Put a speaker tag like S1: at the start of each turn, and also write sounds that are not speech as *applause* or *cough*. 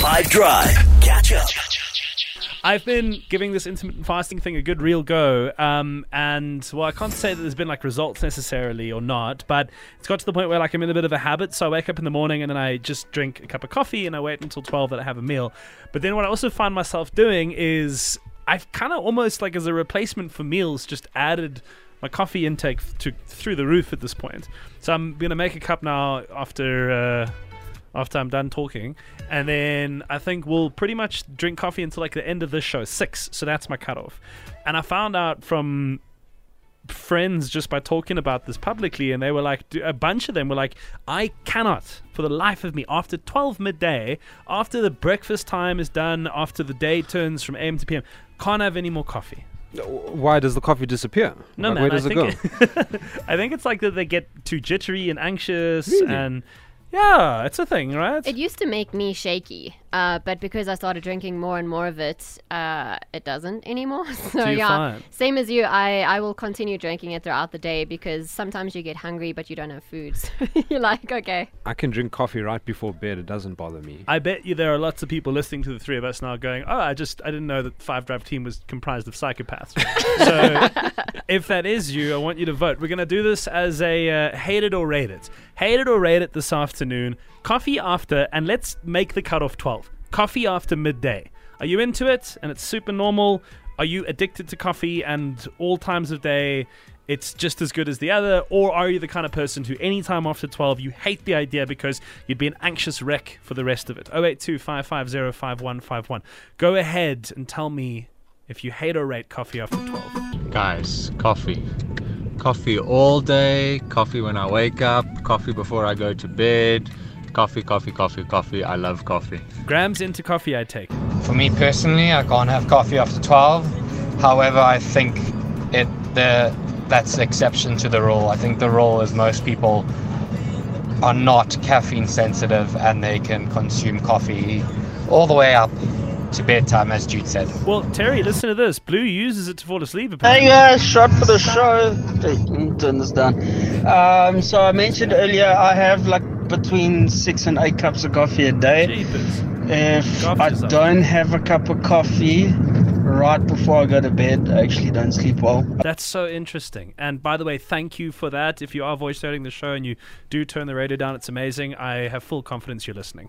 S1: 5 Drive. Catch up.
S2: I've been giving this intermittent fasting thing a good real go, um, and well, I can't say that there's been like results necessarily or not, but it's got to the point where like I'm in a bit of a habit. So I wake up in the morning and then I just drink a cup of coffee and I wait until twelve that I have a meal. But then what I also find myself doing is I've kind of almost like as a replacement for meals just added my coffee intake to through the roof at this point. So I'm gonna make a cup now after. Uh, after I'm done talking. And then I think we'll pretty much drink coffee until like the end of this show, six. So that's my cutoff. And I found out from friends just by talking about this publicly, and they were like, a bunch of them were like, I cannot, for the life of me, after 12 midday, after the breakfast time is done, after the day turns from AM to PM, can't have any more coffee.
S3: Uh, why does the coffee disappear?
S2: No,
S3: Like,
S2: man.
S3: Where does
S2: I
S3: it go?
S2: think *laughs* I think it's like that they get too jittery and anxious,
S3: Really?
S2: and yeah, it's a thing, right?
S4: It used to make me shaky, uh, but because I started drinking more and more of it, uh, it doesn't anymore. *laughs* So,
S2: you're
S4: yeah,
S2: fine.
S4: same as you, I, I will continue drinking it throughout the day because sometimes you get hungry but you don't have food. *laughs* So you're like, okay.
S3: I can drink coffee right before bed. It doesn't bother me.
S2: I bet you there are lots of people listening to the three of us now going, "Oh, I just I didn't know that the Five Drive team was comprised of psychopaths." *laughs* so, if that is you, I want you to vote. We're going to do this as a uh, hate it or rate it. Hate it or rate it this afternoon. Coffee after, and let's make the cutoff twelve. Coffee after midday. Are you into it? And it's super normal. Are you addicted to coffee and all times of day? It's just as good as the other, or are you the kind of person who, anytime after 12, you hate the idea because you'd be an anxious wreck for the rest of it? 082 5151. Go ahead and tell me if you hate or rate coffee after 12.
S5: Guys, coffee. Coffee all day, coffee when I wake up, coffee before I go to bed. Coffee, coffee, coffee, coffee. I love coffee.
S2: Grams into coffee, I take.
S6: For me personally, I can't have coffee after 12. However, I think it the that's the exception to the rule. I think the rule is most people are not caffeine sensitive and they can consume coffee all the way up to bedtime, as Jude said.
S2: Well, Terry, listen to this. Blue uses it to fall asleep.
S7: Hey
S2: Apparently.
S7: guys, shot for the show. Turn this down. Um, so I mentioned earlier I have like between six and eight cups of coffee a day.
S2: Jeepers.
S7: If
S2: Coffee
S7: I
S2: up.
S7: don't have a cup of coffee right before I go to bed, I actually don't sleep well.
S2: That's so interesting. And by the way, thank you for that. If you are voice noting the show and you do turn the radio down, it's amazing. I have full confidence you're listening.